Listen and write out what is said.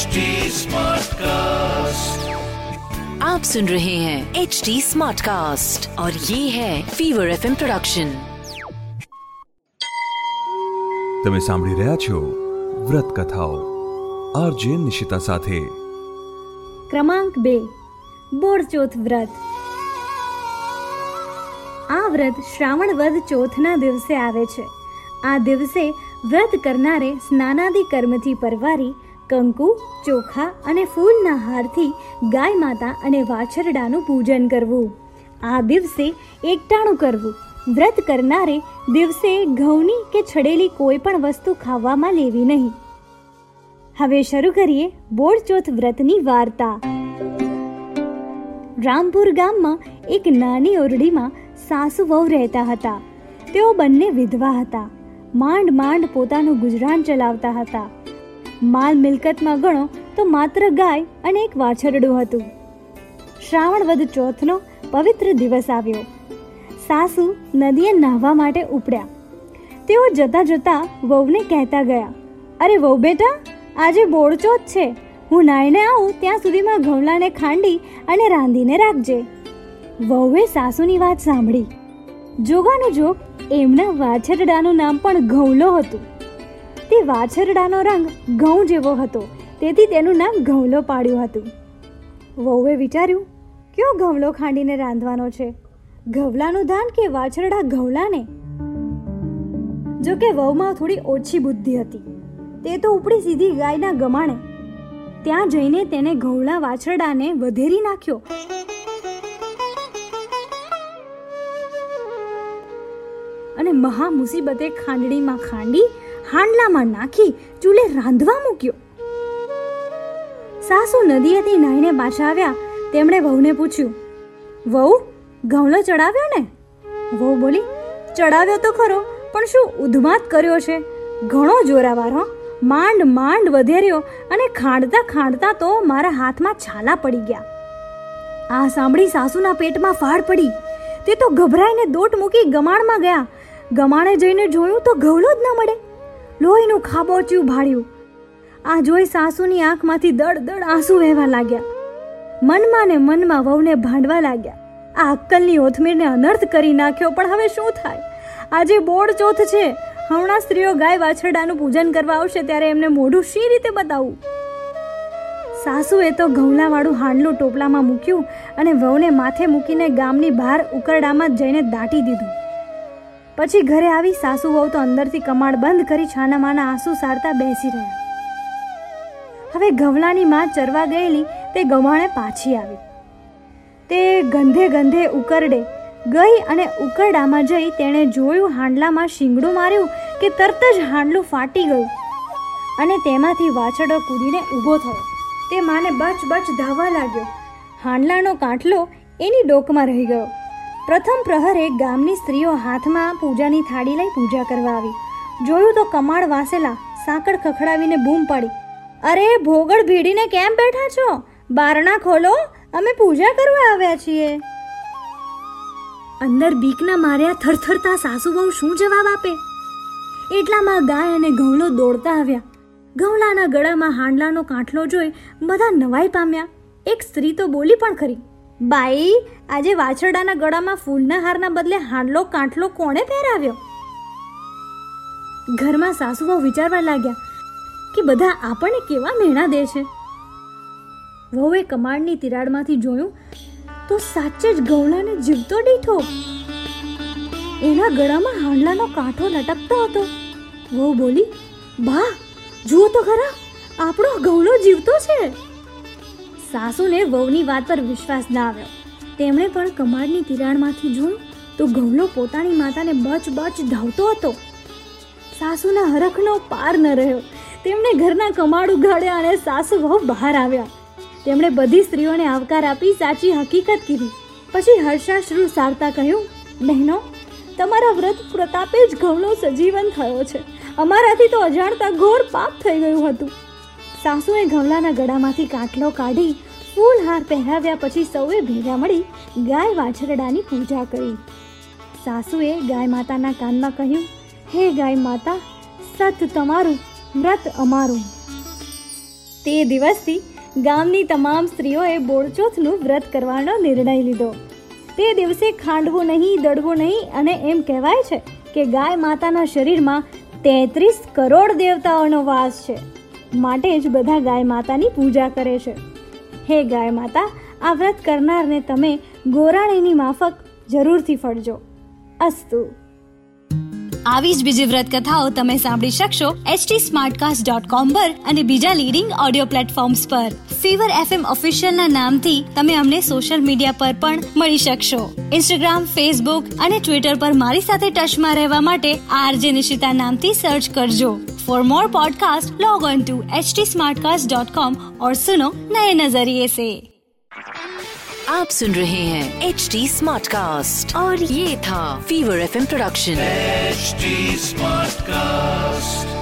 HD Smartcast. आप सुन रहे हैं एच डी स्मार्ट कास्ट और ये है फीवर एफ प्रोडक्शन તમે સાંભળી રહ્યા છો વ્રત કથાઓ આરજે નિશિતા સાથે ક્રમાંક બે બોળચોથ વ્રત આ વ્રત શ્રાવણ વદ ચોથના દિવસે આવે છે આ દિવસે વ્રત કરનારે સ્નાનાદિ કર્મથી પરવારી કંકુ, ચોખા અને ફૂલના હારથી ગાય માતા અને વાછરડાનું પૂજન કરવું. આ દિવસે એકટાણું કરવું. વ્રત કરનારે દિવસે ઘઉંની કે છડેલી કોઈ પણ વસ્તુ ખાવામાં લેવી નહીં. હવે શરૂ કરીએ બોળચોથ વ્રતની વાર્તા. રામપુર ગામમાં એક નાની ઓરડીમાં સાસુ વહુ રહેતા હતા. તેઓ બંને વિધવા હતા. માંડ માંડ પોતાનું ગુજરાન ચલાવતા હતા. માલ મિલકતમાં ગણો તો માત્ર ગાય અને એક વાછરડું હતું. શ્રાવણ વધ ચોથનો પવિત્ર દિવસ આવ્યો. સાસુ નદીએ નાહવા માટે ઉપડ્યા. તેઓ જતા જતા વહુને કહેતા ગયા, અરે વહુ બેટા, આજે બોળચોથ છે. હું નાહીને આવું ત્યાં સુધીમાં ઘઉલાને ખાંડી અને રાંધીને રાખજે. વહુએ સાસુની વાત સાંભળી. જોગાનું જોગ એમના વાછરડાનું નામ પણ ઘઉલો હતું. તે વાછરડાનો રંગ ઘઉં જેવો હતો. તેથી તેનું નામ ઘઉંલો પાડ્યું હતું. વહુએ વિચાર્યું, કયો ઘઉંલો ખાંડીને રાંધવાનો છે? ઘવલાનું ધાન કે વાછરડા ઘઉલાને? જો કે વહુમાં થોડી ઓછી બુદ્ધિ હતી. તે તો ઉપડી સીધી ગાયના ગમાણે. ત્યાં જઈને તેને ઘઉલા વાછરડાને વધેરી નાખ્યો. અને મહા મુસીબતે ખાંડણીમાં ખાંડી હાંડલામાં નાખી ચૂલે રાંધવા મૂક્યો. સાસુ નદીએથી નાહીને પાછા આવ્યા. તેમણે વહુને પૂછ્યું, વહુ ઘઉંલો ચડાવ્યો ને? વહુ બોલી, ચડાવ્યો તો ખરો, પણ શું ઉધમાત કર્યો છે? ઘણો જોરાવાર, માંડ માંડ વધેર્યો અને ખાંડતા ખાંડતા તો મારા હાથમાં છાલા પડી ગયા. આ સાંભળી સાસુના પેટમાં ફાળ પડી. તે તો ગભરાઈને દોટ મૂકી ગમાણમાં ગયા. ગમાણે જઈને જોયું તો ઘવલો જ ન મળે. લોહીનું ખાબોચ્યું ભાળ્યું. આ જોઈ સાસુની આંખમાંથી દડ દડ આંસુ વહેવા લાગ્યા. મનમાં ને મનમાં વહુને ભાંડવા લાગ્યા. આ અક્કલની ઓથમીરને અનર્થ કરી નાખ્યો, પણ હવે શું થાય? આજે બોડ ચોથ છે. હમણાં સ્ત્રીઓ ગાય વાછરડાનું પૂજન કરવા આવશે ત્યારે એમને મોઢું શી રીતે બતાવું? સાસુએ તો ઘઉંલાવાળું હાંડલું ટોપલામાં મૂક્યું અને વહુને માથે મૂકીને ગામની બહાર ઉકરડામાં જઈને દાટી દીધું. પછી ઘરે આવી સાસુ વહુ તો અંદરથી કમાડ બંધ કરી છાનામાના આંસુ સારતા બેસી રહ્યા. હવે ગવલાની માં ચરવા ગયેલી તે ગવાણે પાછી આવી. તે ગંધે ગંધે ઉકરડે ગઈ અને ઉકરડામાં જઈ તેણે જોયું હાંડલામાં શીંગડું માર્યું કે તરત જ હાંડલું ફાટી ગયું અને તેમાંથી વાછડો કૂદીને ઊભો થયો. તે માને બચ બચ ધાવવા લાગ્યો. હાંડલાનો કાંઠલો એની ડોકમાં રહી ગયો. પ્રથમ પ્રહરે ગામની સ્ત્રીઓ હાથમાં પૂજાની થાળી લઈ પૂજા કરવા આવી. જોયું તો કમાળ વાસેલા, સાંકળ ખખડાવીને બૂમ પાડી. અરે, ભોગળ ભીડીને કેમ બેઠા છો? બારણા ખોલો, અમે પૂજા કરવા આવ્યા છીએ. અંદર બીકના માર્યા થરથરતા સાસુ બહુ શું જવાબ આપે? એટલામાં ગાય અને ઘઉંલો દોડતા આવ્યા. ઘઉંલાના ગળામાં હાંડલાનો કાંઠલો જોઈ બધા નવાઈ પામ્યા. એક સ્ત્રી તો બોલી પણ ખરી. બાઈ, આજે વાછરડાના ગળામાં ફૂલના હારના બદલે હાંડલો કાંઠલો કોણે પહેરાવ્યો? ઘરમાં સાસુઓ વિચારવા લાગ્યા કે બધા આપણને કેવા મેણા દે છે. વહુએ કમાડની તિરાડમાંથી જોયું, તો સાચે જ ગૌલાને જીવતો દીઠો. એના ગળામાં હાંડલાનો કાંઠો લટકતો હતો. વહુ બોલી, બા, જુઓ તો ખરા, આપણો ગૌલો જીવતો છે. સાસુને વહુની વાત પર વિશ્વાસ ના આવ્યો. તેમણે પણ કમાડની તિરાડમાંથી જોયું તો ઘઉલો પોતાની માતાને બચ બચ ધાવતો હતો. સાસુના હરખનો પાર ન રહ્યો. તેમણે ઘરના કમાડ ઉગાડ્યા અને સાસુ વહુ બહાર આવ્યા. તેમણે બધી સ્ત્રીઓને આવકાર આપી સાચી હકીકત કીધી. પછી હર્ષાશ્રુ સારતા કહ્યું, બહેનો, તમારા વ્રત પ્રતાપે જ ઘઉલો સજીવન થયો છે. અમારાથી તો અજાણતા ઘોર પાપ થઈ ગયું હતું. સાસુએ ઘવલાના ગળામાંથી કાટલો કાઢી ફૂલ હાર પહેરાવ્યા પછી સૌએ ભેગા મળી ગાય વાછરડાની પૂજા કરી. સાસુએ ગાય માતાના કાનમાં કહ્યું, હે ગાય માતા, સત તમારું, વ્રત અમારું. તે દિવસથી ગામની તમામ સ્ત્રીઓએ બોળચોથનું વ્રત કરવાનો નિર્ણય લીધો. તે દિવસે ખાંડવું નહીં, દળવું નહીં અને એમ કહેવાય છે કે ગાય માતાના શરીરમાં તેત્રીસ કરોડ દેવતાઓનો વાસ છે. માટે જ બધા ગાય માતાની પૂજા કરે છે. હે ગાય માતા, આ વ્રત કરનારને તમે ગોરાણીની માફક જરૂરથી ફળજો. અસ્તુ. આવી જ બીજી વ્રત કથાઓ તમે સાંભળી શકશો એચટી સ્માર્ટકાસ્ટ ડોટ કોમ પર અને બીજા લીડિંગ ઓડિયો પ્લેટફોર્મ્સ પર. ફીવર એફએમ ઓફિશિયલના નામથી તમે અમને સોશિયલ મીડિયા પર પણ મળી શકશો. ઇન્સ્ટાગ્રામ ફેસબુક અને ટ્વિટર પર મારી સાથે ટચમાં રહેવા માટે આરજે નિશિતા નામથી સર્ચ કરજો. For more podcast, log on to htsmartcast.com और सुनो नए नजरिए से आप सुन रहे हैं एच डी स्मार्ट और ये था fever F production H smart cast